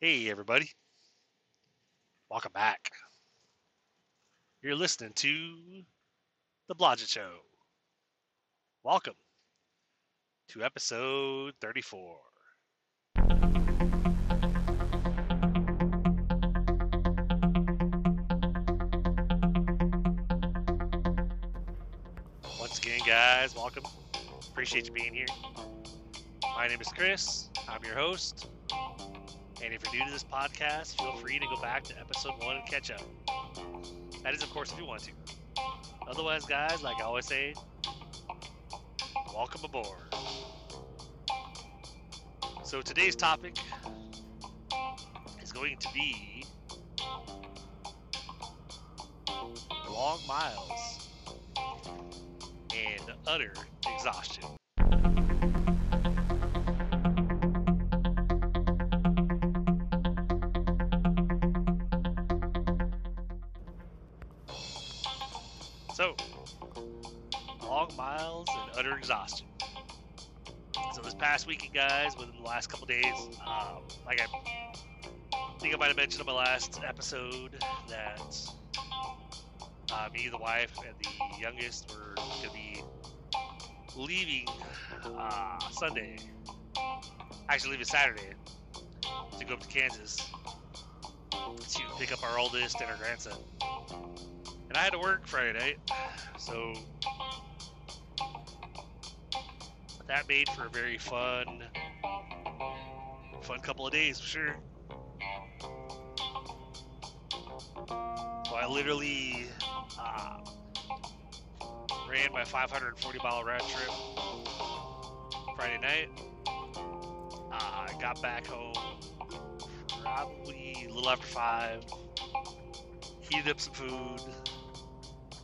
Hey, everybody. Welcome back. You're listening to The Blodgett Show. Welcome to episode 34. Once again, guys, welcome. Appreciate you being here. My name is Chris. I'm your host. And if you're new to this podcast, feel free to go back to episode one and catch up. That is, of course, if you want to. Otherwise, guys, like I always say, welcome aboard. So today's topic is going to be long miles and utter exhaustion. Weekend, guys, within the last couple days, um, like I think I might have mentioned in my last episode that uh, me, the wife, and the youngest were going to be leaving uh, Sunday. Actually, leaving Saturday to go up to Kansas to pick up our oldest and our grandson. And I had to work Friday night, so that made for a very fun, fun couple of days for sure. So I literally uh, ran my 540 mile round trip Friday night. Uh, I got back home probably a little after five. Heated up some food,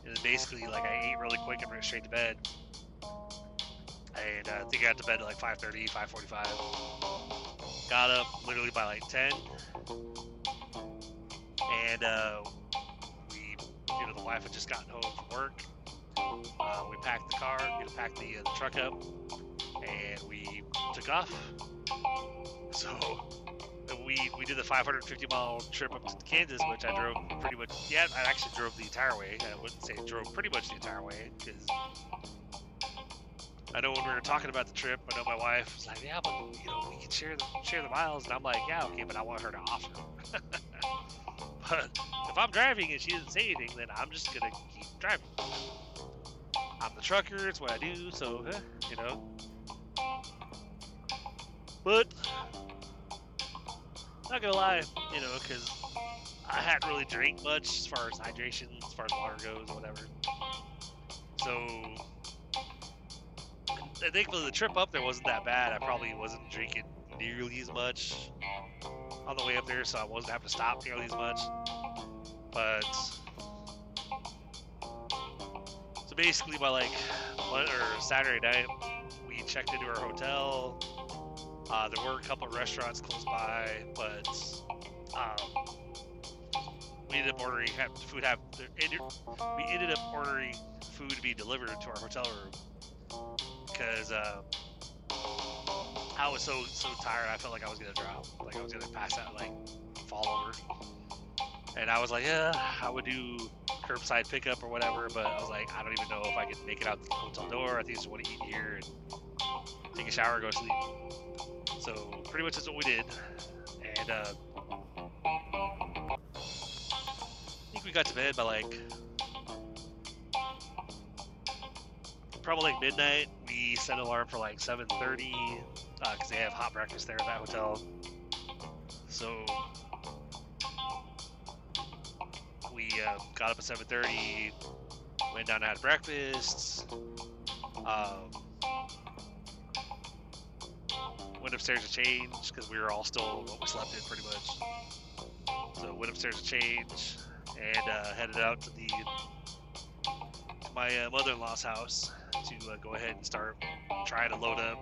and basically like I ate really quick and went straight to bed. And uh, I think I got to bed at like 5:30, 5:45. Got up literally by like 10, and uh, we, you know, the wife had just gotten home from work. Uh, we packed the car, you know, packed the, uh, the truck up, and we took off. So we we did the 550 mile trip up to Kansas, which I drove pretty much. Yeah, I actually drove the entire way. I wouldn't say drove pretty much the entire way because I know when we were talking about the trip, I know my wife was like, "Yeah, but you know we can share the share the miles," and I'm like, "Yeah, okay, but I want her to offer." but if I'm driving and she doesn't say anything, then I'm just gonna keep driving. I'm the trucker; it's what I do. So, eh, you know. But not gonna lie, you know, because I hadn't really drank much as far as hydration, as far as water goes, whatever. So I think for the trip up there wasn't that bad. I probably wasn't drinking nearly as much on the way up there, so I wasn't having to stop nearly as much. But so basically, by like or Saturday night, we checked into our hotel. Uh, there were a couple restaurants close by, but um, we ended up ordering food. Have we ended up ordering food to be delivered to our hotel room because uh, I was so so tired. I felt like I was gonna drop, like I was gonna pass out, like fall over. And I was like, yeah, I would do curbside pickup or whatever, but I was like, I don't even know if I could make it out the hotel door. I think I just want to eat here and take a shower, go to sleep. So pretty much that's what we did. And uh, I think we got to bed by like probably like midnight. We set an alarm for like 7:30 because uh, they have hot breakfast there at that hotel. So we uh, got up at 7:30, went down and had breakfast. Um, went upstairs to change because we were all still what we slept in pretty much. So went upstairs to change and uh, headed out to the to my uh, mother-in-law's house to uh, go ahead and start trying to load up,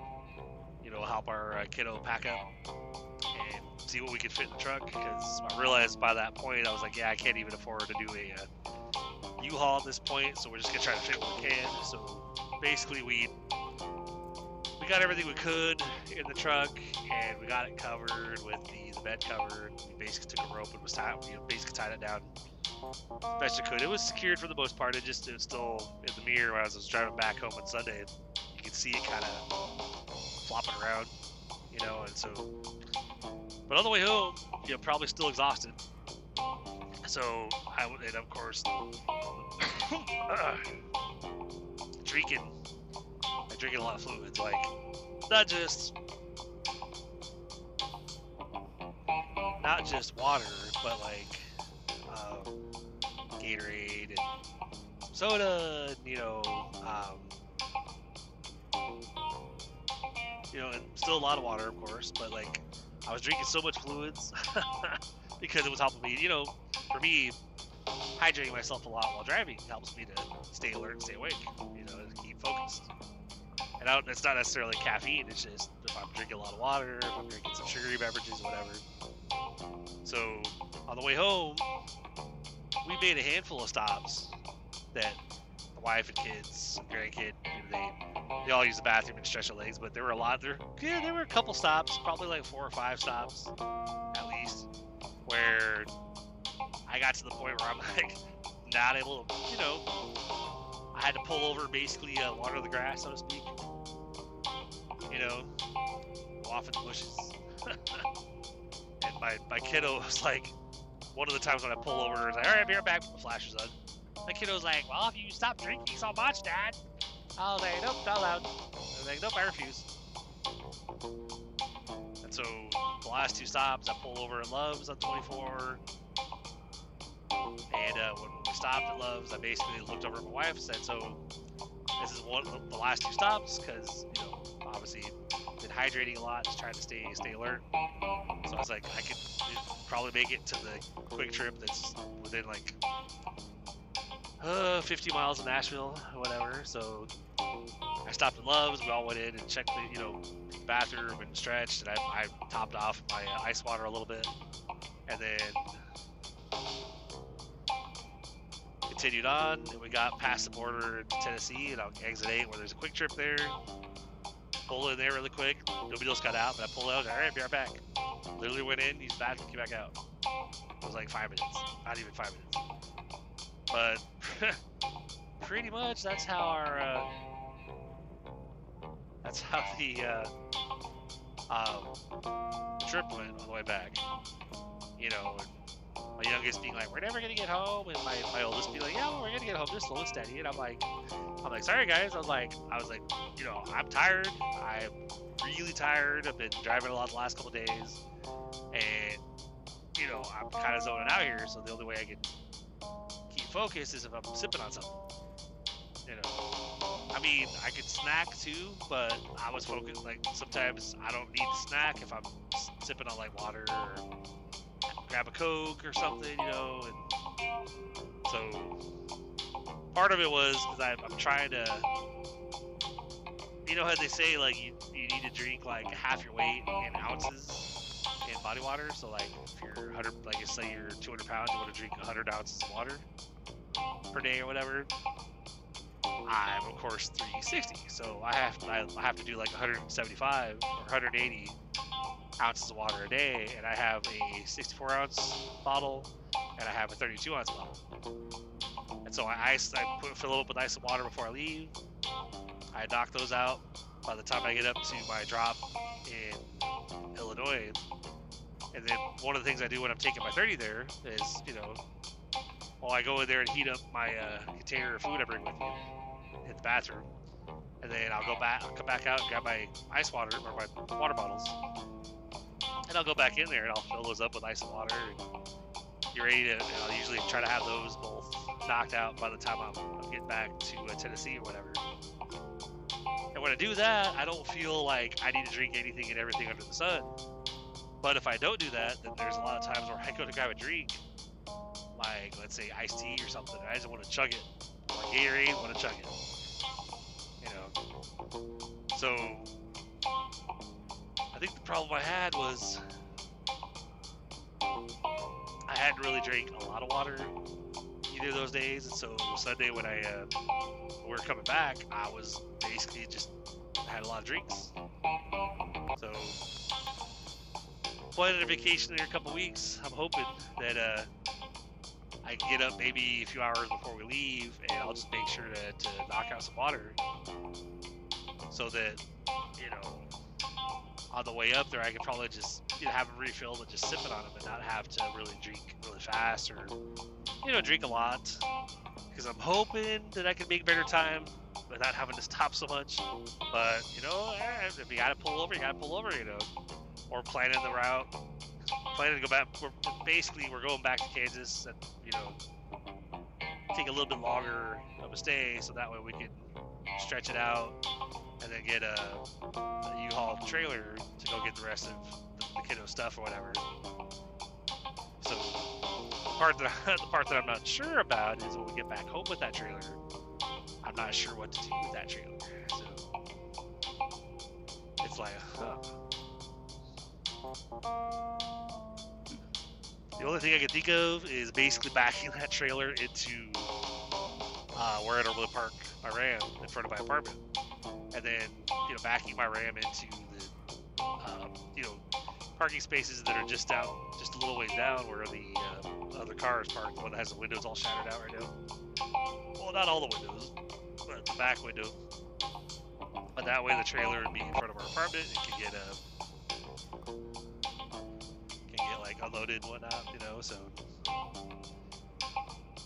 you know, help our uh, kiddo pack up and see what we could fit in the truck. Because I realized by that point I was like, yeah, I can't even afford to do a uh, U-Haul at this point, so we're just gonna try to fit what we can. So basically, we we got everything we could in the truck, and we got it covered with the, the bed cover. We basically took a rope and was tied, you know, basically tied it down best I could. It was secured for the most part. It just it was still in the mirror I was driving back home on Sunday. You could see it kind of flopping around, you know, and so. But on the way home, you know, probably still exhausted. So I and of course drinking. I drinking a lot of fluids, like not just not just water, but like um, Gatorade and soda, you know, um, you know, and still a lot of water, of course, but like I was drinking so much fluids because it was helping me, you know, for me, hydrating myself a lot while driving helps me to stay alert and stay awake, you know, keep focused. And I don't, it's not necessarily caffeine, it's just if I'm drinking a lot of water, if I'm drinking some sugary beverages, whatever. So on the way home, we made a handful of stops that the wife and kids, grandkid, they they all use the bathroom and stretch their legs, but there were a lot there. Yeah, there were a couple stops, probably like four or five stops at least, where I got to the point where I'm like not able to, you know, I had to pull over basically uh, water the grass, so to speak. Know, off in the bushes. and my, my kiddo was like, one of the times when I pull over, is like, all right, be right back. With the flash is on. My kiddo was like, well, if you stop drinking so much, Dad. I was like, nope, not allowed. I was like, nope, I refuse. And so the last two stops, I pull over at Love's on 24. And uh, when we stopped at Love's, I basically looked over at my wife and said, so this is one of the last two stops because, you know, obviously been hydrating a lot, just trying to stay stay alert. So I was like, I could probably make it to the QuikTrip that's within like uh, 50 miles of Nashville or whatever. So I stopped at Love's. We all went in and checked the, you know, bathroom and stretched, and I, I topped off my uh, ice water a little bit, and then continued on. And we got past the border to Tennessee, and on exit eight where there's a QuikTrip there. Pull in there really quick. Nobody else got out, but I pulled out. All right, be right back. Literally went in, the bathroom, came back out. It was like five minutes, not even five minutes. But pretty much that's how our uh, that's how the uh, um, trip went on the way back. You know, my youngest being like, "We're never gonna get home," and my, my oldest being like, "Yeah, well, we're gonna get home just slow and steady." And I'm like, "I'm like, sorry guys." I was like, I was like, you know, I'm tired. I'm really tired. I've been driving a lot the last couple days, and you know, I'm kind of zoning out here. So the only way I can keep focused is if I'm sipping on something. You know, I mean, I could snack too, but I was focused. Like sometimes I don't need snack if I'm sipping on like water or grab a coke or something, you know. And so part of it was because I'm, I'm trying to, you know how they say like you, you need to drink like half your weight in ounces in body water. So like if you're 100, like say you're 200 pounds, you want to drink 100 ounces of water per day or whatever. I'm of course 360, so I have to, I have to do like 175 or 180 ounces of water a day, and I have a 64 ounce bottle and I have a 32 ounce bottle. And so I ice, I put, fill it up with ice and water before I leave. I knock those out by the time I get up to my drop in Illinois. And then one of the things I do when I'm taking my 30 there is, you know, while I go in there and heat up my uh, container of food I bring with me, in the bathroom, and then I'll go back, I'll come back out and grab my ice water or my water bottles, and I'll go back in there and I'll fill those up with ice and water. And you're ready to. I'll usually try to have those both knocked out by the time I'm, I'm getting back to uh, Tennessee or whatever. And when I do that, I don't feel like I need to drink anything and everything under the sun. But if I don't do that, then there's a lot of times where I go to grab a drink, like let's say iced tea or something, I just want to chug it. Or Gatorade, want to chug it. You know. So I think the problem I had was I hadn't really drank a lot of water either of those days, and so Sunday when I uh, we were coming back, I was basically just had a lot of drinks. So, planning a vacation in a couple weeks. I'm hoping that uh, I can get up maybe a few hours before we leave, and I'll just make sure to, to knock out some water, so that you know, on the way up there, I could probably just you know have them refilled and just sip it on them, and not have to really drink really fast or you know drink a lot. Because I'm hoping that I can make better time without having to stop so much. But you know, eh, if you gotta pull over, you gotta pull over. You know, or planning the route planning to go back. We're, basically we're going back to Kansas, and you know, take a little bit longer of a stay, so that way we can stretch it out, and then get a, a U-Haul trailer to go get the rest of the, the kiddo stuff or whatever. So the part that the part that I'm not sure about is when we get back home with that trailer. I'm not sure what to do with that trailer. So it's like, huh. The only thing I can think of is basically backing that trailer into uh, where I normally park my Ram in front of my apartment, and then you know backing my Ram into the um, you know parking spaces that are just down, just a little ways down where the uh, other car is parked, the one that has the windows all shattered out right now. Well, not all the windows, but the back window. But that way the trailer would be in front of our apartment and could get a like unloaded and whatnot, you know, so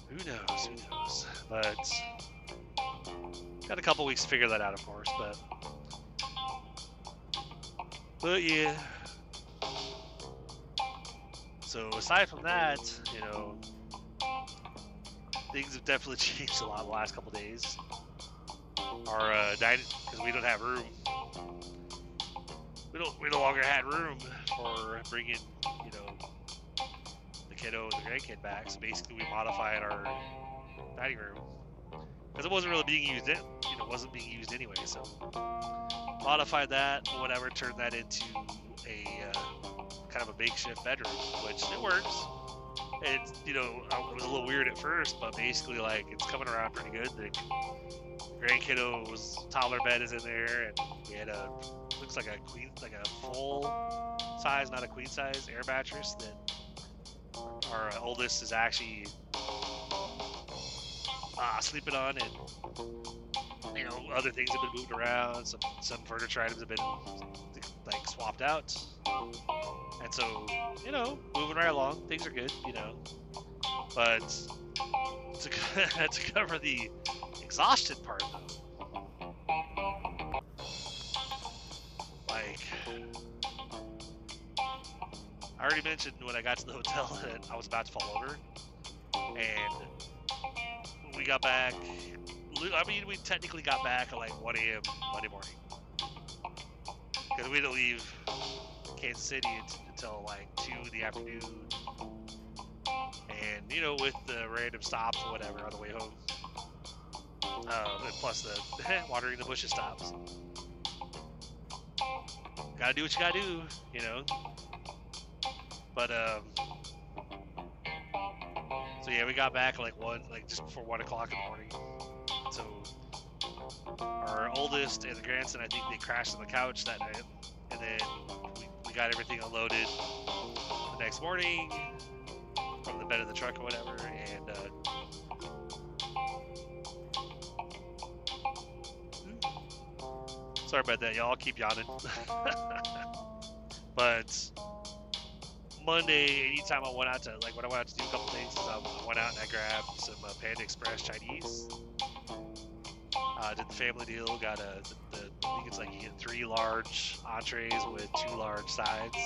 who knows, who knows. But got a couple weeks to figure that out of course, but but yeah. So aside from that, you know, things have definitely changed a lot in the last couple days. Our uh, dining, because we don't have room. We don't. We no longer had room for bringing you know the kiddo and the grandkid back. So basically, we modified our dining room because it wasn't really being used. It you know wasn't being used anyway. So modified that or whatever, turned that into a uh, kind of a makeshift bedroom, which it works. It's you know it was a little weird at first, but basically like it's coming around pretty good. The grandkiddo's toddler bed is in there, and we had a looks like a queen like a full size, not a queen size air mattress that our oldest is actually uh, sleeping on, and you know other things have been moved around. Some some furniture items have been like swapped out, and so you know moving right along, things are good. You know, but to to cover the exhausted part though, I already mentioned when I got to the hotel that I was about to fall over, and we got back. I mean, we technically got back at like 1 a.m. Monday morning because we didn't leave Kansas City until like 2 in the afternoon. And you know, with the random stops or whatever on the way home, uh, plus the watering the bushes stops. Gotta do what you gotta do, you know. But um, so yeah, we got back like one, like just before one o'clock in the morning. So our oldest and the grandson, I think they crashed on the couch that night, and then we, we got everything unloaded the next morning from the bed of the truck or whatever, and. Sorry about that, y'all. I'll keep yawning. but Monday, anytime I went out to like when I went out to do a couple things, is I went out and I grabbed some uh, Panda Express Chinese. Uh, did the family deal. Got a the, the, I think it's like you get three large entrees with two large sides.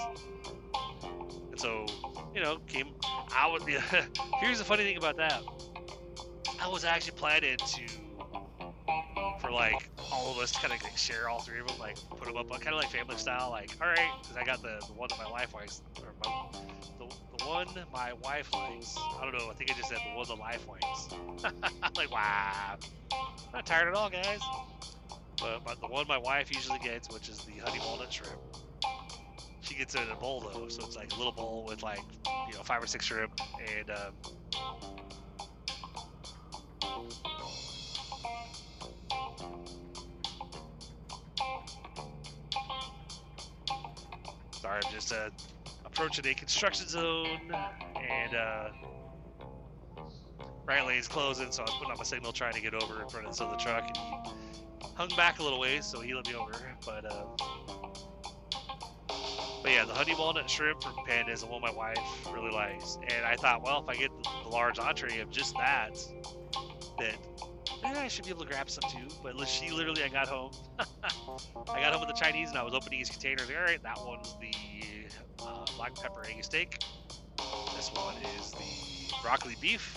And so, you know, came. I was. Yeah, here's the funny thing about that. I was actually planning to for like all of us kind of like share all three of them, like put them up, kind of like family style. Like, all right, because I got the, the one that my wife likes, or my, the, the one my wife likes. I don't know. I think I just said the one the wife likes. like, wow, not tired at all, guys. But, but the one my wife usually gets, which is the honey walnut shrimp, she gets it in a bowl though, so it's like a little bowl with like you know five or six shrimp and. Um, I'm just uh, approaching a construction zone, and uh, right lane's closing, so I was putting on my signal trying to get over in front of this other truck, and he hung back a little ways, so he let me over. But uh, but yeah, the honey walnut shrimp from Panda is the one my wife really likes, and I thought, well, if I get the, the large entree of just that, that then I should be able to grab some too. But she literally, I got home, I got home with the Chinese, and I was opening these containers. All right, that one's the uh, black pepper Angus steak. This one is the broccoli beef.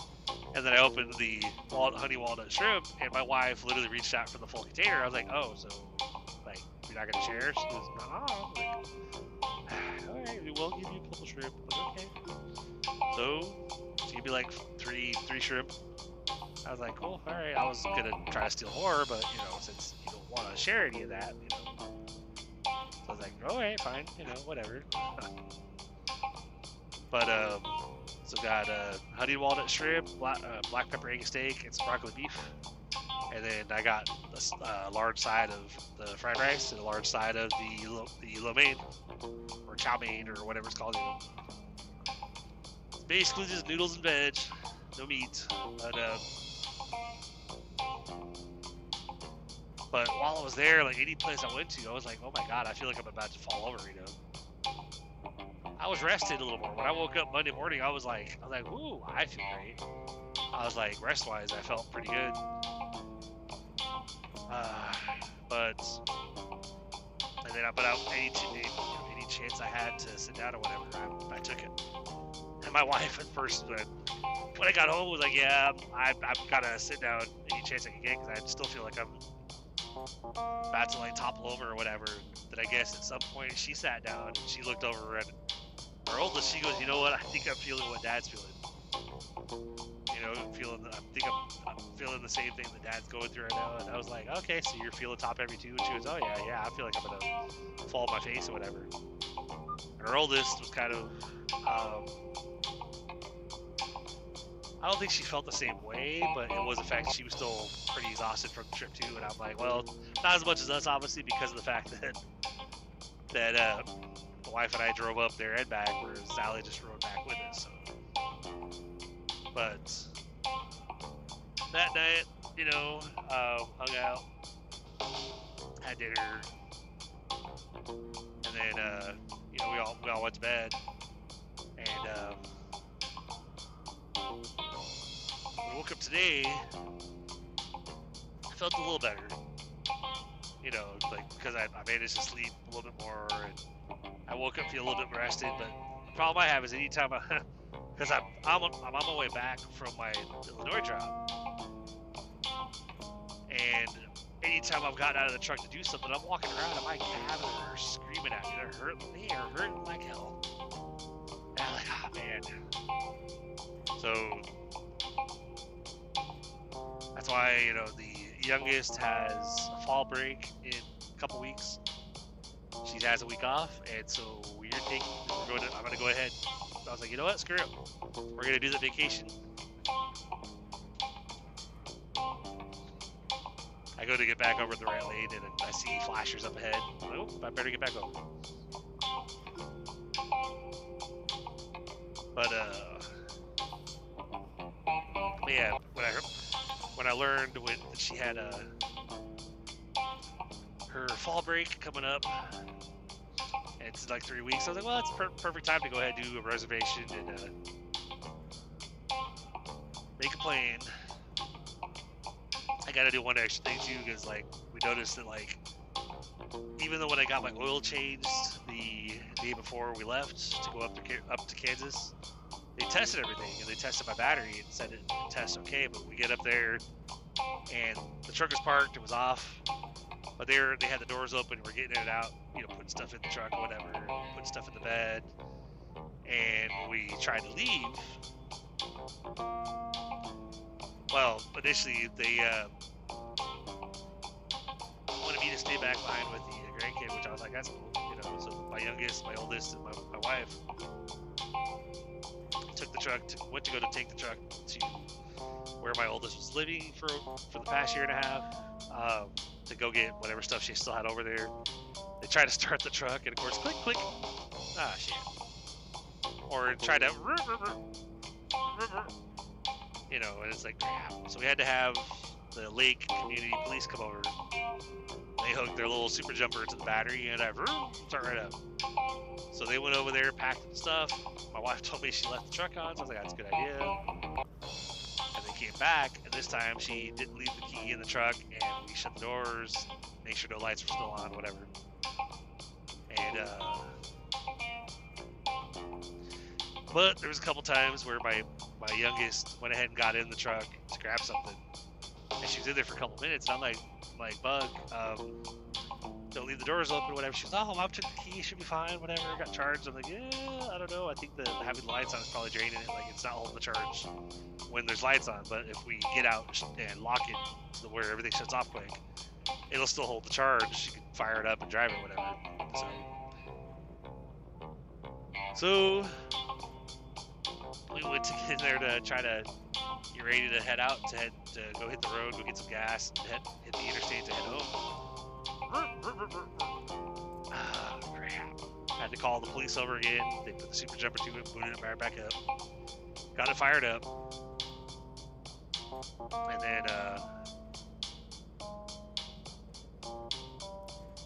And then I opened the honey walnut shrimp, and my wife literally reached out for the full container. I was like, "Oh, so like you're not gonna share?" She goes, "No." Like, All right, we will give you a couple shrimp. Okay. So she gave me like three three shrimp. I was like, cool. All right. I was gonna try to steal horror, but you know, since you don't want to share any of that, you know. So I was like, all right, fine. You know, whatever. but um, so got uh, honey walnut shrimp, black, uh, black pepper egg steak, and some broccoli beef. And then I got a uh, large side of the fried rice and a large side of the lo, the lo mein or chow mein or whatever it's called. Basically just noodles and veg, no meat. But uh, but while I was there, like any place I went to, I was like, oh my god, I feel like I'm about to fall over, you know. I was rested a little more. When I woke up Monday morning, I was like, I was like, ooh, I feel great. I was like, rest wise, I felt pretty good. Uh, but and then I put out any, any, any chance I had to sit down or whatever, I, I took it. And my wife at first, when, when I got home, was like, "Yeah, I, I've got to sit down any chance I can get because I still feel like I'm about to like topple over or whatever." But I guess at some point she sat down and she looked over at her oldest. She goes, "You know what? I think I'm feeling what Dad's feeling." you know, feeling. I think I'm, I'm, feeling the same thing that Dad's going through right now. And I was like, okay, so you're feeling top heavy too? And she goes, oh yeah, yeah. I feel like I'm gonna fall on my face or whatever. And her oldest was kind of. Um, I don't think she felt the same way, but it was the fact she was still pretty exhausted from the trip too. And I'm like, well, not as much as us, obviously, because of the fact that that uh, the wife and I drove up there and back, where Sally just rode back with us. So but that night, you know, uh, hung out, had dinner, and then uh, you know we all we all went to bed, and um, I woke up today, I felt a little better. You know, like because I, I managed to sleep a little bit more, and I woke up feeling a little bit rested. But the problem I have is anytime I because I'm, I'm, I'm on my way back from my Illinois job. And anytime I've gotten out of the truck to do something, I'm walking around and my cabin are screaming at me. They're hurting. They are hurting like hell. And I'm like, ah, oh, man. So that's why you know the youngest has a fall break in a couple weeks. She has a week off, and so we're going to. I'm to go ahead I was like, you know what? Screw it. We're gonna do the vacation. I go to get back over the right lane and I see flashers up ahead. Oh, I better get back over. But uh, yeah, when I when I learned when she had a uh, her fall break coming up, it's like three weeks. I was like, well, it's per perfect time to go ahead and do a reservation and uh, make a plan. I gotta do one extra thing too, because like we noticed that like even though when I got my oil changed the day before we left to go up to up to Kansas, they tested everything and they tested my battery and said it tests okay. But we get up there and the truck was parked, it was off, but they were, they had the doors open, we're getting it out, you know, putting stuff in the truck whatever, putting stuff in the bed, and we tried to leave. Well, initially they uh, wanted me to stay back behind with the grandkid, which I was like, that's cool, you know. So my youngest, my oldest, and my, my wife took the truck, to, went to go to take the truck to where my oldest was living for for the past year and a half. Um, to go get whatever stuff she still had over there. They try to start the truck, and of course, click, click. ah shit. Or try to, you know, and it's like crap. So we had to have the Lake Community Police come over. They hooked their little super jumper to the battery and I start right up. So they went over there, packed the stuff. My wife told me she left the truck on, so I was like, that's a good idea. And they came back, and this time she didn't leave the key in the truck, and we shut the doors, make sure no lights were still on, whatever. And, uh, but there was a couple times where my, my youngest went ahead and got in the truck to grab something. And she was in there for a couple minutes, and I'm like, like, Bug, um, leave the doors open, whatever. She goes, oh, mom took the key, should be fine, whatever. Got charged. I'm like, yeah, I don't know. I think the having the lights on is probably draining it. Like, it's not holding the charge when there's lights on. But if we get out and lock it where everything shuts off quick, it'll still hold the charge. You can fire it up and drive it, whatever. So, so we went to get in there to try to get ready to head out to head to go hit the road, go get some gas, head, hit the interstate to head home ah, crap. Had to call the police over again. They put the super jumper to it, booted it right back up. Got it fired up. And then, uh,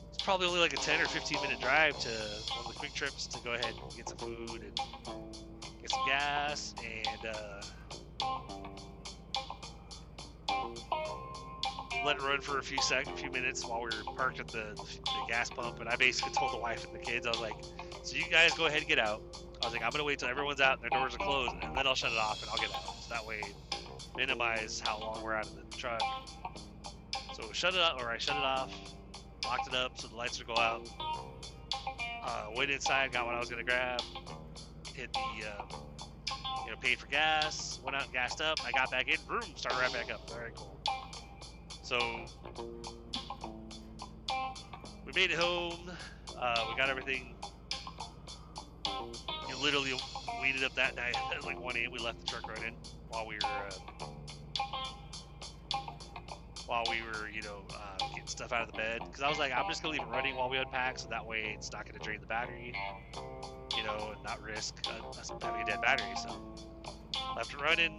it's probably only like a 10 or 15 minute drive to one of the QuikTrips to go ahead and get some food and get some gas and, uh, let it run for a few a few minutes while we were parked at the, the, gas pump, and I basically told the wife and the kids, I was like, "So you guys go ahead and get out." I was like, "I'm gonna wait till everyone's out and their doors are closed, and then I'll shut it off and I'll get out. So that way, minimize how long we're out of the truck." So shut it up, or I shut it off, locked it up so the lights would go out. Uh, went inside, got what I was gonna grab, hit the, uh, you know, paid for gas, went out and gassed up. I got back in, boom, started right back up. Very cool. So we made it home. Uh, we got everything. You literally weeded up that night at like 1 a.m. We left the truck running while we were uh, while we were, you know, uh, getting stuff out of the bed. Because I was like, I'm just gonna leave it running while we unpack, so that way it's not gonna drain the battery, you know, and not risk having a dead battery. So left it running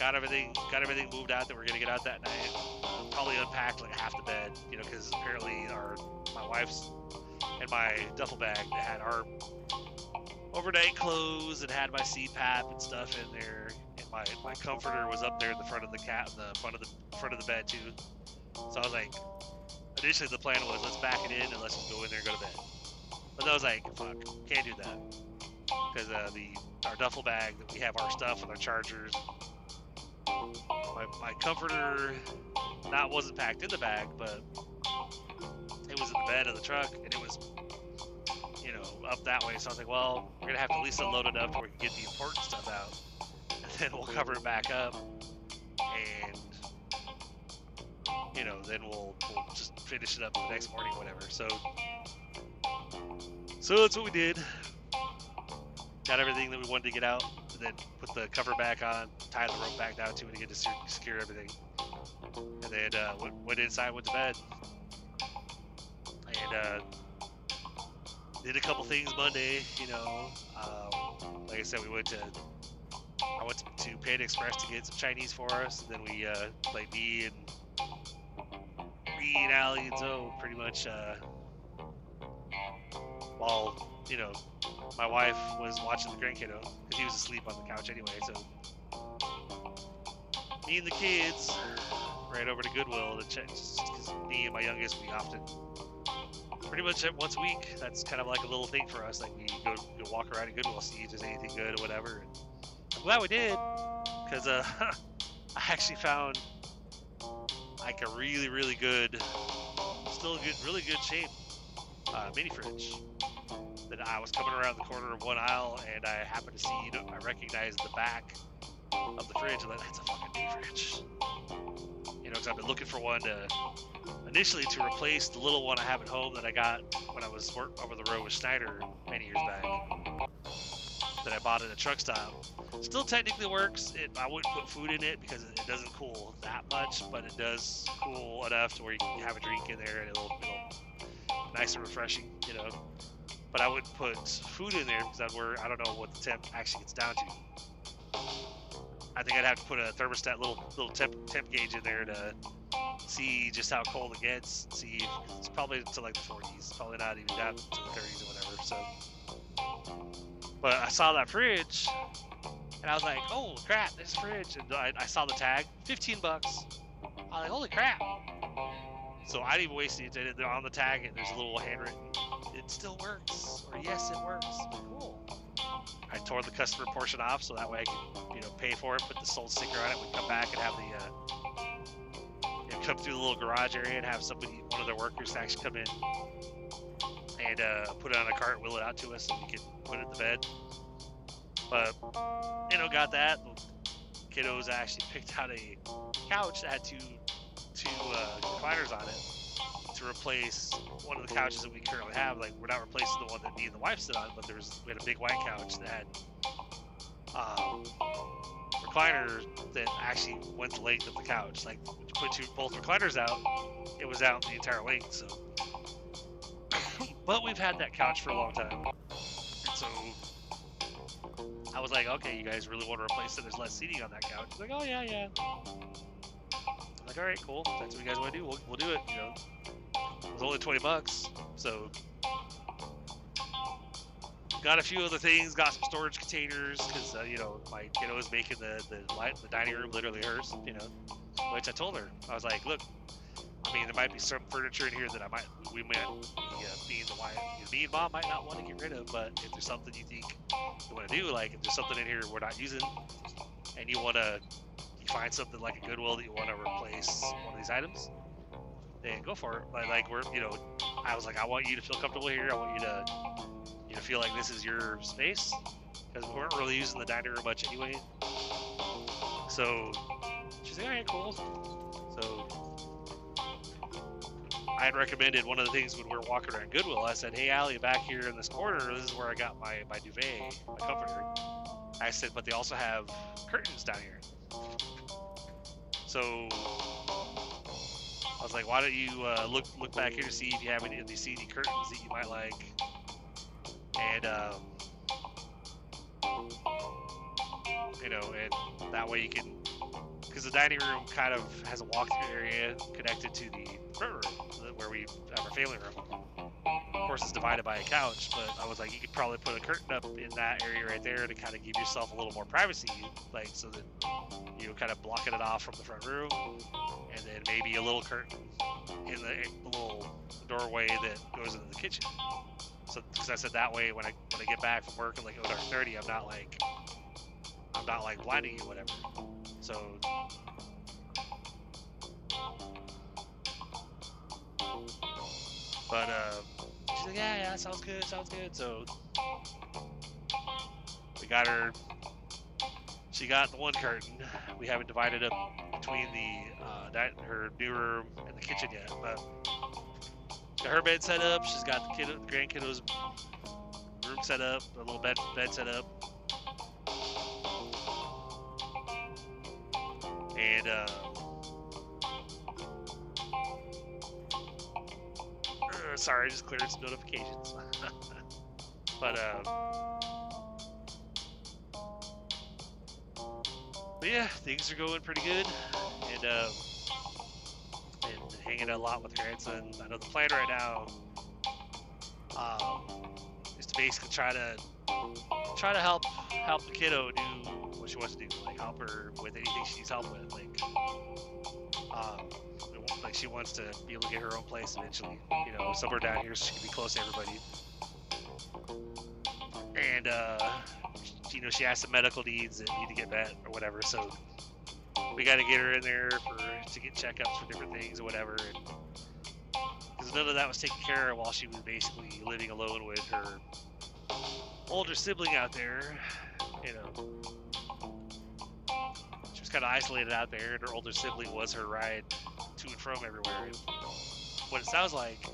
got everything got everything moved out that we're gonna get out that night. Probably unpacked like half the bed, you know, because apparently our my wife's and my duffel bag that had our overnight clothes and had my CPAP and stuff in there. And my, my comforter was up there in the front of the cat, the front of the front of the bed too. So I was like, initially the plan was let's back it in and let's just go in there and go to bed. But I was like, fuck, can't do that because uh, the our duffel bag that we have our stuff and our chargers my, my comforter not wasn't packed in the bag, but it was in the bed of the truck, and it was, you know, up that way. So I was like, well, we're gonna have to at least unload enough where we can get the important stuff out, and then we'll cover it back up, and you know, then we'll we'll just finish it up the next morning, whatever. So, so that's what we did. Got everything that we wanted to get out then put the cover back on, tie the rope back down to it again to secure everything. And then uh, went, went inside, went to bed. And uh, did a couple things Monday, you know. Um, like I said, we went to I went to, Panda Express to get some Chinese for us. And then we uh, like me and me and Allie and Zoe pretty much uh, while you know my wife was watching the grandkiddo because he was asleep on the couch anyway. So me and the kids ran over to Goodwill to check because me and my youngest we often pretty much once a week. That's kind of like a little thing for us. Like we go, go walk around in Goodwill, see if there's anything good or whatever. And I'm glad we did because uh, I actually found like a really really good, still good, really good shape uh, mini fridge that I was coming around the corner of one aisle and I happened to see, I recognized the back of the fridge and like, that's a fucking mini fridge. You know, because I've been looking for one to initially to replace the little one I have at home that I got when I was work over the road with Schneider many years back. That I bought at a truck stop. Still technically works. It, I wouldn't put food in it because it doesn't cool that much, but it does cool enough to where you can have a drink in there and it'll, it'll nice and refreshing, you know. But I wouldn't put food in there because worry. I don't know what the temp actually gets down to. I think I'd have to put a thermostat little little temp temp gauge in there to see just how cold it gets. See, if, it's probably to like the 40s. Probably not even down to the 30s or whatever. So, but I saw that fridge, and I was like, "Oh crap, this fridge!" And I, I saw the tag, 15 bucks. I was like, "Holy crap!" So I didn't even waste any time. Uh, on the tag, and there's a little handwritten, "It still works," or "Yes, it works." Cool. I tore the customer portion off so that way I could, you know, pay for it, put the sold sticker on it, we come back and have the, uh, you know, come through the little garage area and have somebody, one of their workers, actually come in and uh, put it on a cart, wheel it out to us, so we could put it in the bed. But you know, got that. The kiddos actually picked out a couch that had two two uh, recliners on it to replace one of the couches that we currently have. Like we're not replacing the one that me and the wife sit on, but there's we had a big white couch that had um, that actually went the length of the couch. Like put two both recliners out, it was out the entire length. So, but we've had that couch for a long time, and so. I was like, okay, you guys really want to replace it? There's less seating on that couch. He's like, oh yeah, yeah. Like, all right, cool. That's what you guys want to do. We'll, we'll do it. You know, it was only 20 bucks, so got a few other things. Got some storage containers because uh, you know my kiddo was making the the, light, the dining room literally hers. You know, which I told her I was like, look, I mean there might be some furniture in here that I might we might be, uh, me and the wife, me and mom might not want to get rid of, but if there's something you think you want to do, like if there's something in here we're not using, and you want to you find something like a Goodwill that you want to replace one of these items, then go for it. Like, like we're, you know, I was like, I want you to feel comfortable here. I want you to, you know, feel like this is your space because we weren't really using the dining room much anyway. So she's like, all right, cool. So I had recommended one of the things when we were walking around Goodwill. I said, "Hey, Allie, back here in this corner, this is where I got my my duvet, my comforter." I said, "But they also have curtains down here." So I was like, "Why don't you uh, look look back here to see if you have any of these CD curtains that you might like?" And um, you know, and that way you can, because the dining room kind of has a walk-through area connected to the front room where we have our family room. Of course, it's divided by a couch, but I was like, you could probably put a curtain up in that area right there to kind of give yourself a little more privacy, like so that you know, kind of blocking it off from the front room, and then maybe a little curtain in the, little doorway that goes into the kitchen. So, because I said that way, when I when I get back from work at like 30, I'm not like I'm not like blinding you, whatever. So But uh, she's like, yeah, yeah, sounds good, sounds good. So we got her. She got the one curtain. We haven't divided up between the uh, that her new room and the kitchen yet, but her bed set up. She's got the kid, the grandkiddos room set up, a little bed bed set up, and. Uh, sorry, I just cleared some notifications. but, uh, but yeah, things are going pretty good, and uh, and hanging out a lot with her grandson. I know the plan right now um, is to basically try to try to help help the kiddo do what she wants to do, like help her with anything she needs help with, like. Um, like she wants to be able to get her own place eventually, you know, somewhere down here so she can be close to everybody. And uh, you know, she has some medical needs that need to get met or whatever. So we got to get her in there for to get checkups for different things or whatever. Because none of that was taken care of while she was basically living alone with her older sibling out there. You know, she was kind of isolated out there, and her older sibling was her ride to and from everywhere. What it sounds like,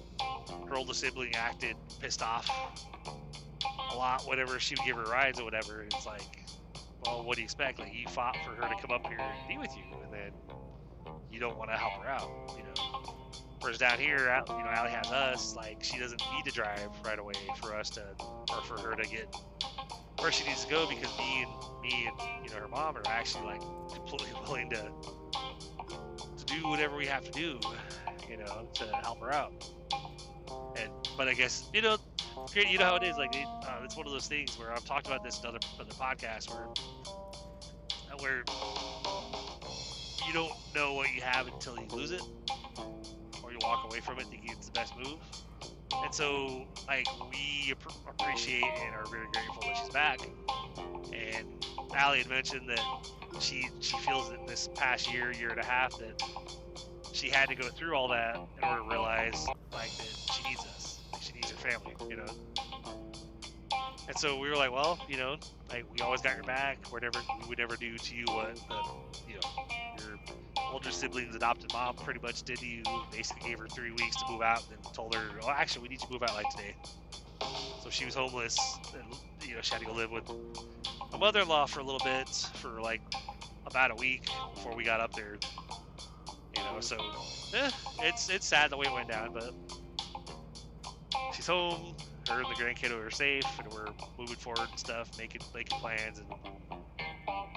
her older sibling acted pissed off a lot whenever she would give her rides or whatever. It's like, well, what do you expect? Like, you fought for her to come up here and be with you, and then you don't want to help her out, you know? Whereas down here, you know, Allie has us. Like she doesn't need to drive right away for us to, or for her to get where she needs to go because me and me and you know her mom are actually like completely willing to do whatever we have to do, you know, to help her out. And but I guess you know, you know how it is. Like it, uh, it's one of those things where I've talked about this in other other podcasts where where you don't know what you have until you lose it, or you walk away from it thinking it's the best move. And so, like, we appreciate and are very grateful that she's back. And Allie had mentioned that she she feels that this past year, year and a half, that she had to go through all that in order to realize like that she needs us, she needs her family, you know. And so we were like, well, you know, like we always got your back. Whatever we would never do to you what you know, your older sibling's adopted mom pretty much did to you. Basically gave her three weeks to move out, and then told her, oh, actually, we need you to move out like today. So she was homeless, and you know, she had to go live with my mother-in-law for a little bit, for like about a week before we got up there. You know, so eh, it's it's sad the way it went down, but she's home. Her and the grandkid are safe, and we're moving forward and stuff, making making plans and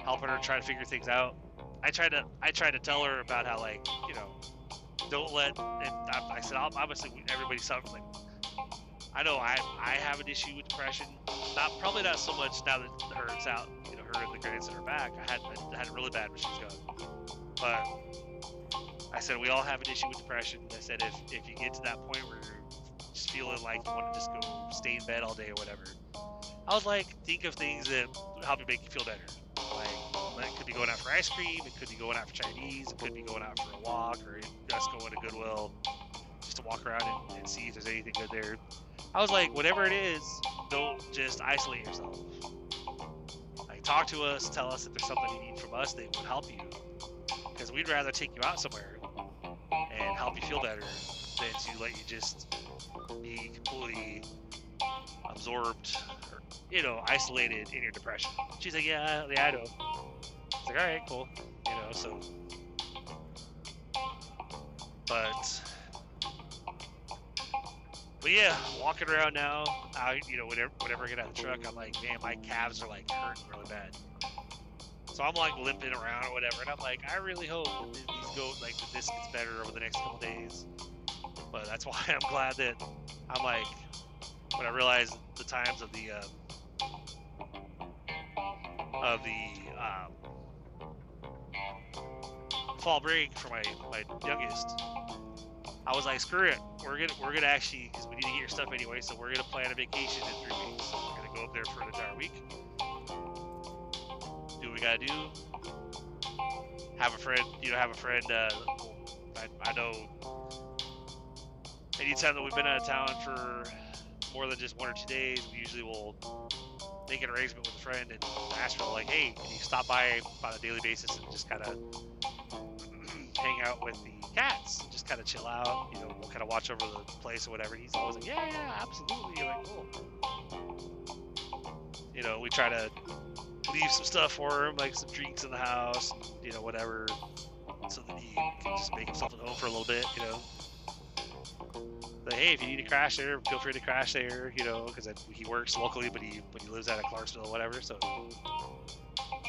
helping her try to figure things out. I tried to I tried to tell her about how like you know don't let and I, I said obviously everybody suffers like I know I I have an issue with depression. Not probably not so much now that her it's out you know her and the grandson are back. I had I had it really bad when she was gone. But I said we all have an issue with depression. I said if if you get to that point where you're just feeling like you want to just go stay in bed all day or whatever I was like think of things that help you make you feel better. Like, like, it could be going out for ice cream, it could be going out for Chinese, it could be going out for a walk, or just going to Goodwill just to walk around and, and see if there's anything good there. I was like, whatever it is, don't just isolate yourself. Like, talk to us, tell us if there's something you need from us that would help you. Because we'd rather take you out somewhere and help you feel better than to let you just be completely absorbed or, you know, isolated in your depression. She's like, yeah, yeah, I know. It's like, all right, cool. You know, so. But. But yeah, walking around now, I, you know, whenever, whenever I get out of the truck, I'm like, man, my calves are like hurting really bad. So I'm like limping around or whatever, and I'm like, I really hope these go like that this gets better over the next couple days. But that's why I'm glad that I'm like, when I realized the times of the um, of the um, fall break for my my youngest, I was like, screw it, we're gonna we're gonna actually because we need to get your stuff anyway, so we're gonna plan a vacation in three weeks. We're gonna go up there for an entire week, do what we gotta do. Have a friend, you know, have a friend. Uh, I, I know. Anytime that we've been out of town for more than just one or two days, we usually will make an arrangement with a friend and ask for like, hey, can you stop by on a daily basis and just kind of hang out with the cats, and just kind of chill out, you know, we'll kind of watch over the place or whatever. He's always like, yeah, yeah, absolutely. You're like, cool. You know, we try to leave some stuff for him, like some drinks in the house, and, you know, whatever, so that he can just make himself at home for a little bit, you know. But hey, if you need to crash there, feel free to crash there, you know, because he works locally, but he but he lives out of Clarksville or whatever. So,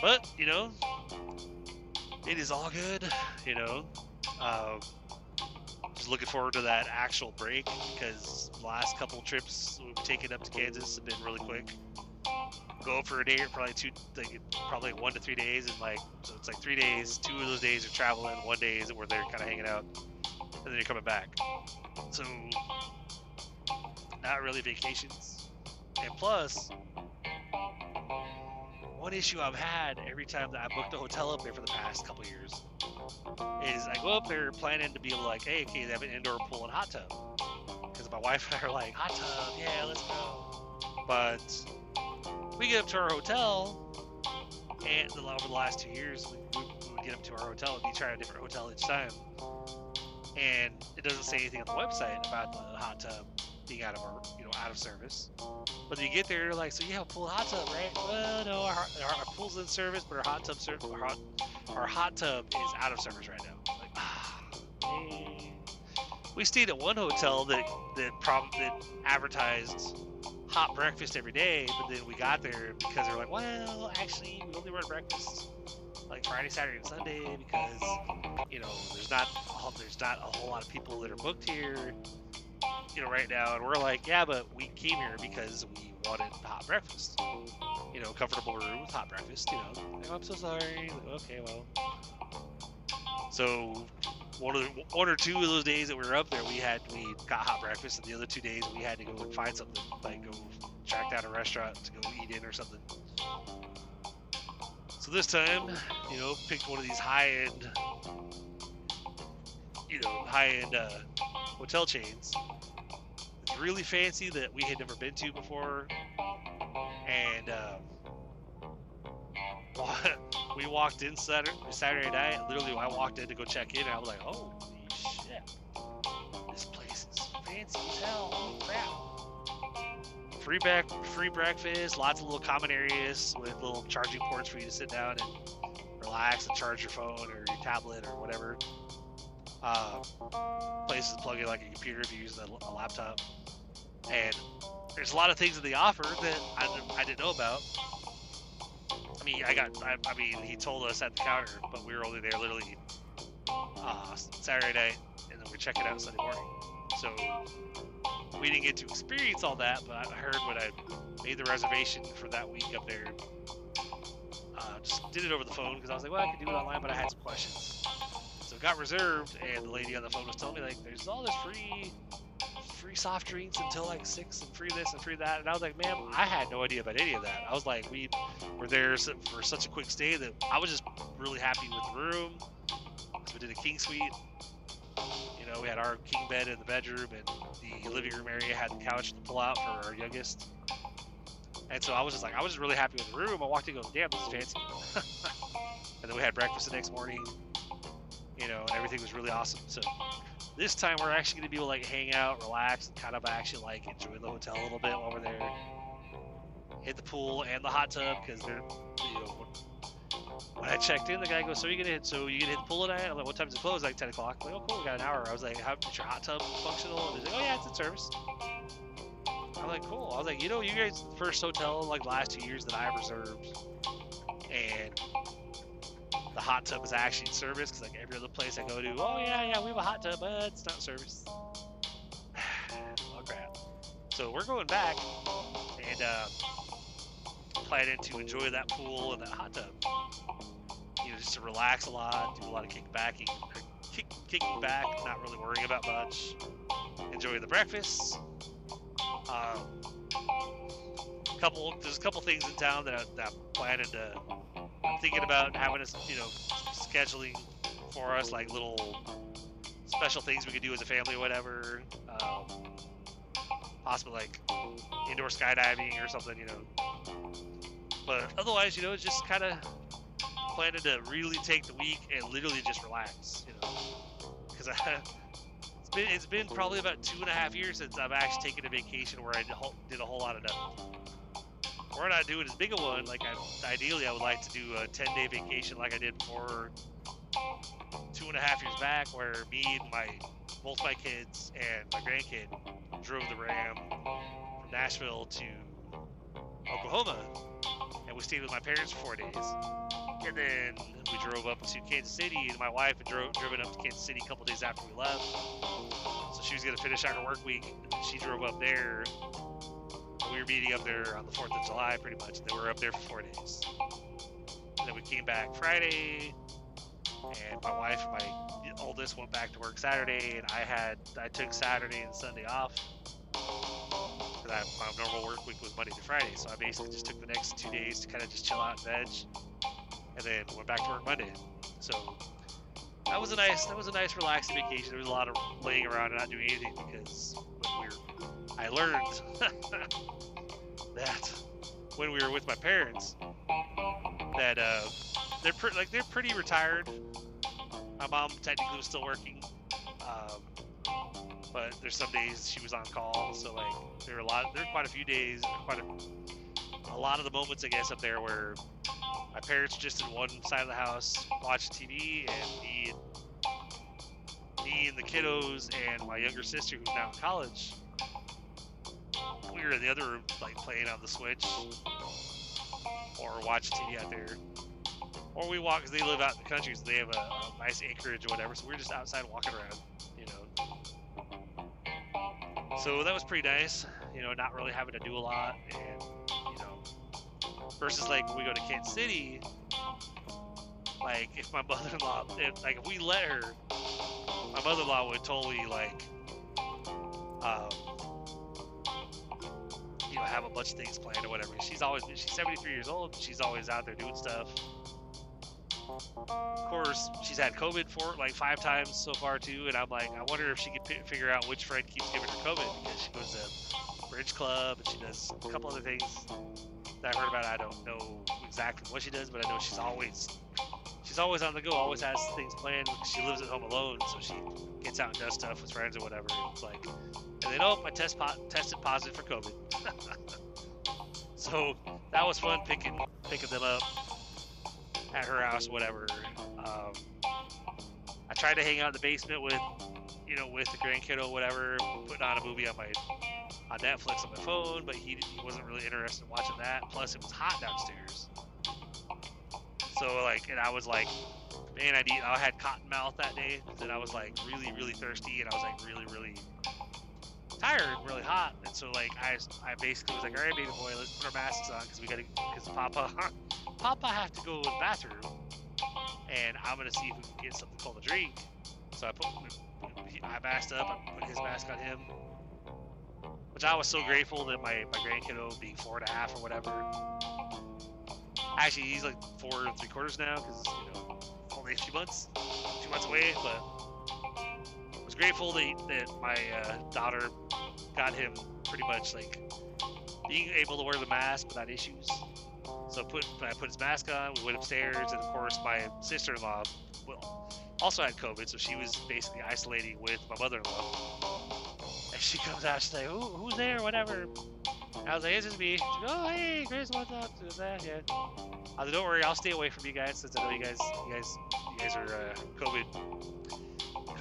but you know, it is all good, you know. Um, just looking forward to that actual break because last couple trips we've taken up to Kansas have been really quick. Go for a day probably two, like probably one to three days, and like so it's like three days. Two of those days are traveling, one day is where they're kind of hanging out, and then you're coming back. So not really vacations. And plus, one issue I've had every time that I booked a hotel up there for the past couple years is I go up there planning to be like, hey, okay, they have an indoor pool and hot tub. Because my wife and I are like, hot tub, yeah, let's go. But we get up to our hotel, and over the last two years, we, we, would get up to our hotel and be trying a different hotel each time. And it doesn't say anything on the website about the hot tub being out of our, know, out of service. But you get there, you're like, so you have a pool hot tub, right? Well, no, our, our, our pool's in service, but our hot tub, ser- our, hot, our hot tub is out of service right now. Like, ah, we stayed at one hotel that that prob- that advertised hot breakfast every day, but then we got there because they're like, well, actually, we only run breakfast like Friday, Saturday, and Sunday because you know there's not there's not a whole lot of people that are booked here, you know, right now. And we're like, yeah, but we came here because we wanted hot breakfast, you know, comfortable room with hot breakfast. You know, oh, I'm so sorry. Okay, well. So one of the, one or two of those days that we were up there, we had we got hot breakfast, and the other two days we had to go and find something, like go track down a restaurant to go eat in or something. So this time, you know, picked one of these high-end, you know, high-end uh, hotel chains. Really fancy that we had never been to before, and um, we walked in Saturday, Saturday night. Literally, I walked in to go check in, and I was like, "Holy shit, this place is fancy as hell! Crap!" free back, free breakfast, lots of little common areas with little charging ports for you to sit down and relax and charge your phone or your tablet or whatever. Uh, places to plug in like a computer if you use a, laptop. And there's a lot of things that they offer that I, I didn't know about. I mean, I got, I, I, mean, he told us at the counter, but we were only there literally uh, Saturday night, and then we check it out Sunday morning. So we didn't get to experience all that, but I heard when I made the reservation for that week up there, uh, just did it over the phone because I was like, well, I could do it online, but I had some questions. So got reserved, and the lady on the phone was telling me like, there's all this free, free soft drinks until like six, and free this and free that, and I was like, ma'am, I had no idea about any of that. I was like, we were there for such a quick stay that I was just really happy with the room. So we did a king suite you know, we had our king bed in the bedroom, and the living room area had the couch to pull out for our youngest. And so I was just like, I was just really happy with the room. I walked in and go, damn, this is fancy. and then we had breakfast the next morning, you know, and everything was really awesome. So this time we're actually going to be able to like hang out, relax, and kind of actually like enjoy the hotel a little bit while we're there. Hit the pool and the hot tub because they're, you know, when I checked in, the guy goes, "So you gonna hit? So you gonna hit the pool tonight?" I'm like, "What time does it close?" Like 10 o'clock. I'm like, "Oh, cool, we got an hour." I was like, "How is your hot tub functional?" And he's like, "Oh yeah, it's in service." I'm like, "Cool." I was like, "You know, you guys first hotel like last two years that I reserved, and the hot tub is actually service because like every other place I go to, oh yeah, yeah, we have a hot tub, but it's not service." oh crap. So we're going back, and. Uh, planning to enjoy that pool and that hot tub. You know, just to relax a lot, do a lot of kickbacking, kick, kicking back, not really worrying about much. Enjoy the breakfast. Um, couple, there's a couple things in town that, I, that I'm planning to. I'm thinking about having us, you know, scheduling for us like little special things we could do as a family or whatever. Um, possibly like indoor skydiving or something, you know. But otherwise, you know, it's just kind of planning to really take the week and literally just relax, you know, because it's been it's been probably about two and a half years since I've actually taken a vacation where I did a whole lot of nothing. We're not doing as big a one. Like, I, ideally, I would like to do a 10 day vacation like I did for two and a half years back, where me and my both my kids and my grandkid drove the Ram from Nashville to Oklahoma, and we stayed with my parents for four days. And then we drove up to Kansas City, and my wife had drove, driven up to Kansas City a couple days after we left. So she was going to finish out her work week, and she drove up there. We were meeting up there on the 4th of July, pretty much. And then we were up there for four days. And then we came back Friday, and my wife and my oldest went back to work Saturday, and I had I took Saturday and Sunday off because my normal work week was Monday to Friday. So I basically just took the next two days to kind of just chill out and veg, and then went back to work Monday. So that was a nice that was a nice relaxing vacation. There was a lot of laying around and not doing anything because when we were, I learned that when we were with my parents that uh, they're pretty like they're pretty retired. My mom technically was still working. Um, but there's some days she was on call, so like there were a lot, there were quite a few days, quite a, a lot of the moments I guess up there where my parents just in one side of the house watching TV, and me, and, me and the kiddos and my younger sister who's now in college, we in the other room like playing on the Switch or watching TV out there. Or we walk because they live out in the country, so they have a, a nice acreage or whatever. So we're just outside walking around, you know. So that was pretty nice, you know, not really having to do a lot, and you know, versus like when we go to Kansas City, like if my mother-in-law, if, like if we let her, my mother-in-law would totally like, um, have a bunch of things planned or whatever. She's always she's 73 years old. She's always out there doing stuff. Of course, she's had COVID for like five times so far too, and I'm like, I wonder if she could p- figure out which friend keeps giving her COVID because she goes to bridge club and she does a couple other things that I heard about. I don't know exactly what she does, but I know she's always she's always on the go, always has things planned. She lives at home alone, so she gets out and does stuff with friends or whatever. It's like, and then oh, my test po- tested positive for COVID. so that was fun picking picking them up at her house, whatever. Um, I tried to hang out in the basement with, you know, with the grandkid or whatever, putting on a movie on my on Netflix on my phone, but he, he wasn't really interested in watching that. Plus, it was hot downstairs. So like, and I was like, man, I need. I had cotton mouth that day, and I was like really, really thirsty, and I was like really, really tired, really hot, and so like I, I basically was like, all right, baby boy, let's put our masks on because we gotta, because Papa, Papa have to go to the bathroom, and I'm gonna see if we can get something called a drink. So I put, I masked up, I put his mask on him, which I was so grateful that my my grandkiddo being four and a half or whatever. Actually, he's like four and three quarters now because you know only a few months, two months away, but I was grateful that, that my uh, daughter got him pretty much like being able to wear the mask without issues. So put I put his mask on. We went upstairs, and of course my sister-in-law also had COVID, so she was basically isolating with my mother-in-law. And she comes out, she's like, Who, "Who's there? Whatever." I was like, "It's just me." Goes, "Oh, hey, Grace, what's up?" Who's that? Yeah. I was like, "Don't worry, I'll stay away from you guys since I know you guys, you guys, you guys are uh, COVID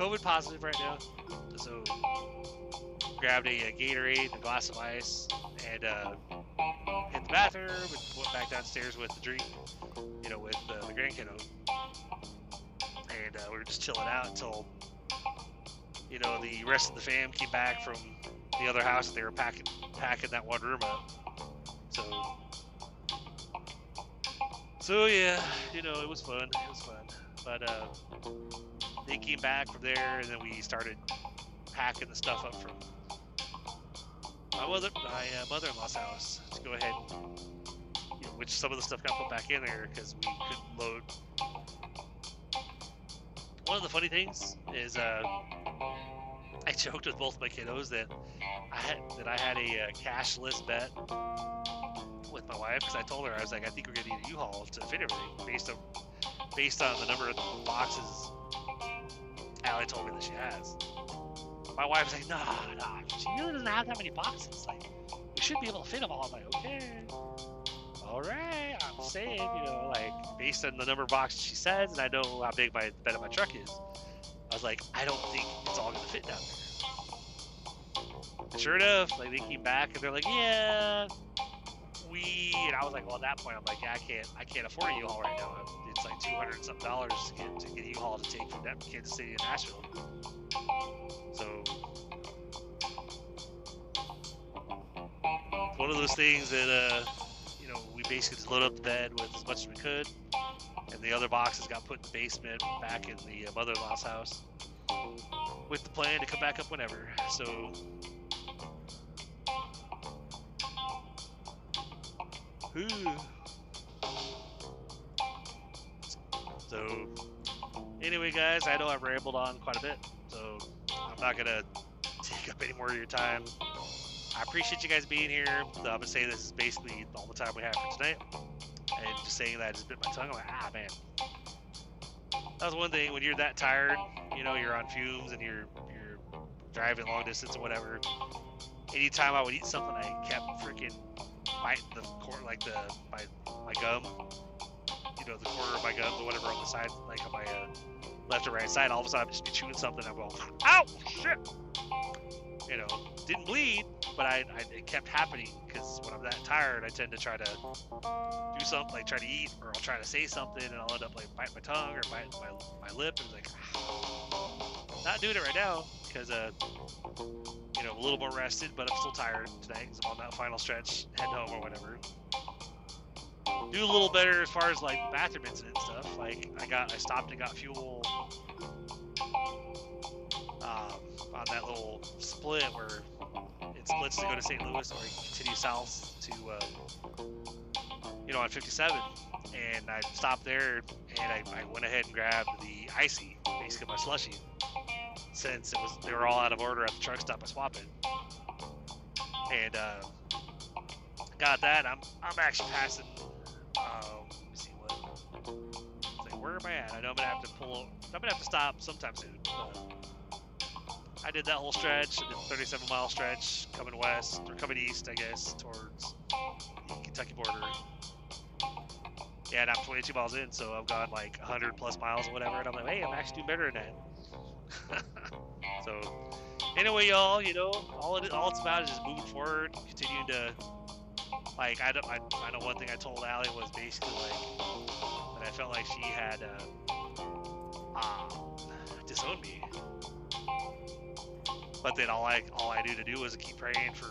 COVID positive right now. So grabbed a, a Gatorade, a glass of ice, and uh, hit the bathroom and went back downstairs with the drink, you know, with uh, the grandkiddo. And uh, we were just chilling out until, you know, the rest of the fam came back from the other house they were packing packing that one room up. So, so yeah, you know, it was fun. It was fun. But uh, they came back from there, and then we started packing the stuff up from my mother, my uh, mother-in-law's house to go ahead, and, you know, which some of the stuff got put back in there because we couldn't load. One of the funny things is, uh, I joked with both my kiddos that I had that I had a uh, cashless bet with my wife because I told her I was like, I think we're gonna need a U-Haul to fit everything based on based on the number of boxes Allie told me that she has. My wife's like, nah, nah, she really doesn't have that many boxes. Like, we should be able to fit them all. I'm like, okay, all right. I'm saying, you know, like based on the number of boxes she says, and I know how big my bed of my truck is. Was like, I don't think it's all gonna fit down there. Sure enough, like they came back and they're like, yeah, we. And I was like, well, at that point, I'm like, yeah, I can't, I can't afford a U-Haul right now. It's like 200 something dollars to get to get a U-Haul to take from Kansas City to Nashville. So one of those things that uh, you know we basically just load up the bed with as much as we could, and the other boxes got put in the basement back in the uh, mother-in-law's house with the plan to come back up whenever. So. So, anyway, guys, I know I've rambled on quite a bit, so I'm not gonna take up any more of your time. I appreciate you guys being here. I'm gonna say this is basically all the time we have for tonight, and just saying that I just bit my tongue. I'm like, ah, man. That was one thing when you're that tired, you know, you're on fumes and you're you're driving long distance or whatever. Anytime I would eat something, I kept freaking biting the corner, like the my my gum you know the corner of my gum or whatever on the side, like on my uh, left or right side. All of a sudden, I'm just be chewing something. I'm going, ow, shit. You know, didn't bleed, but I, I it kept happening because when I'm that tired, I tend to try to do something, like try to eat, or I'll try to say something, and I'll end up like bite my tongue or bite my, my lip, and like, not doing it right now because uh, you know, a little more rested, but I'm still tired today because I'm on that final stretch, head home or whatever. Do a little better as far as like bathroom incident stuff. Like I got, I stopped and got fuel um, on that little split where it splits to go to St. Louis or you continue south to, uh, you know, on 57. And I stopped there and I, I went ahead and grabbed the icy, basically my slushy since it was they were all out of order at the truck stop I swap it. And uh, got that. I'm I'm actually passing. Um, let me see what. Like, where am I at? I know I'm gonna have to pull. I'm gonna have to stop sometime soon. But I did that whole stretch, the 37 mile stretch coming west or coming east, I guess, towards the Kentucky border. Yeah, and I'm 22 miles in, so I've gone like 100 plus miles or whatever, and I'm like, hey, I'm actually doing better than that. so, anyway, y'all, you know, all it all it's about is just moving forward, continuing to, like, I don't, I, I know one thing I told Allie was basically like that I felt like she had uh, uh, disowned me, but then all I all I knew to do was keep praying for,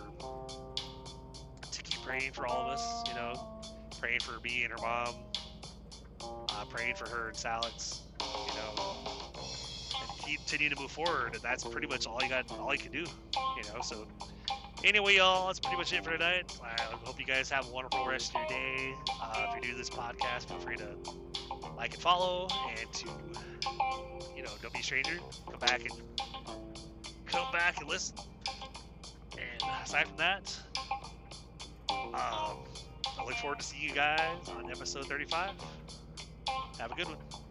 to keep praying for all of us, you know, praying for me and her mom, uh, praying for her and Salix, you know and continue to move forward, and that's pretty much all you got, all you can do, you know. So, anyway, y'all, that's pretty much it for tonight. I hope you guys have a wonderful rest of your day. Uh, if you're new to this podcast, feel free to like and follow, and to, you know, don't be a stranger. Come back and come back and listen. And aside from that, um, I look forward to seeing you guys on episode 35. Have a good one.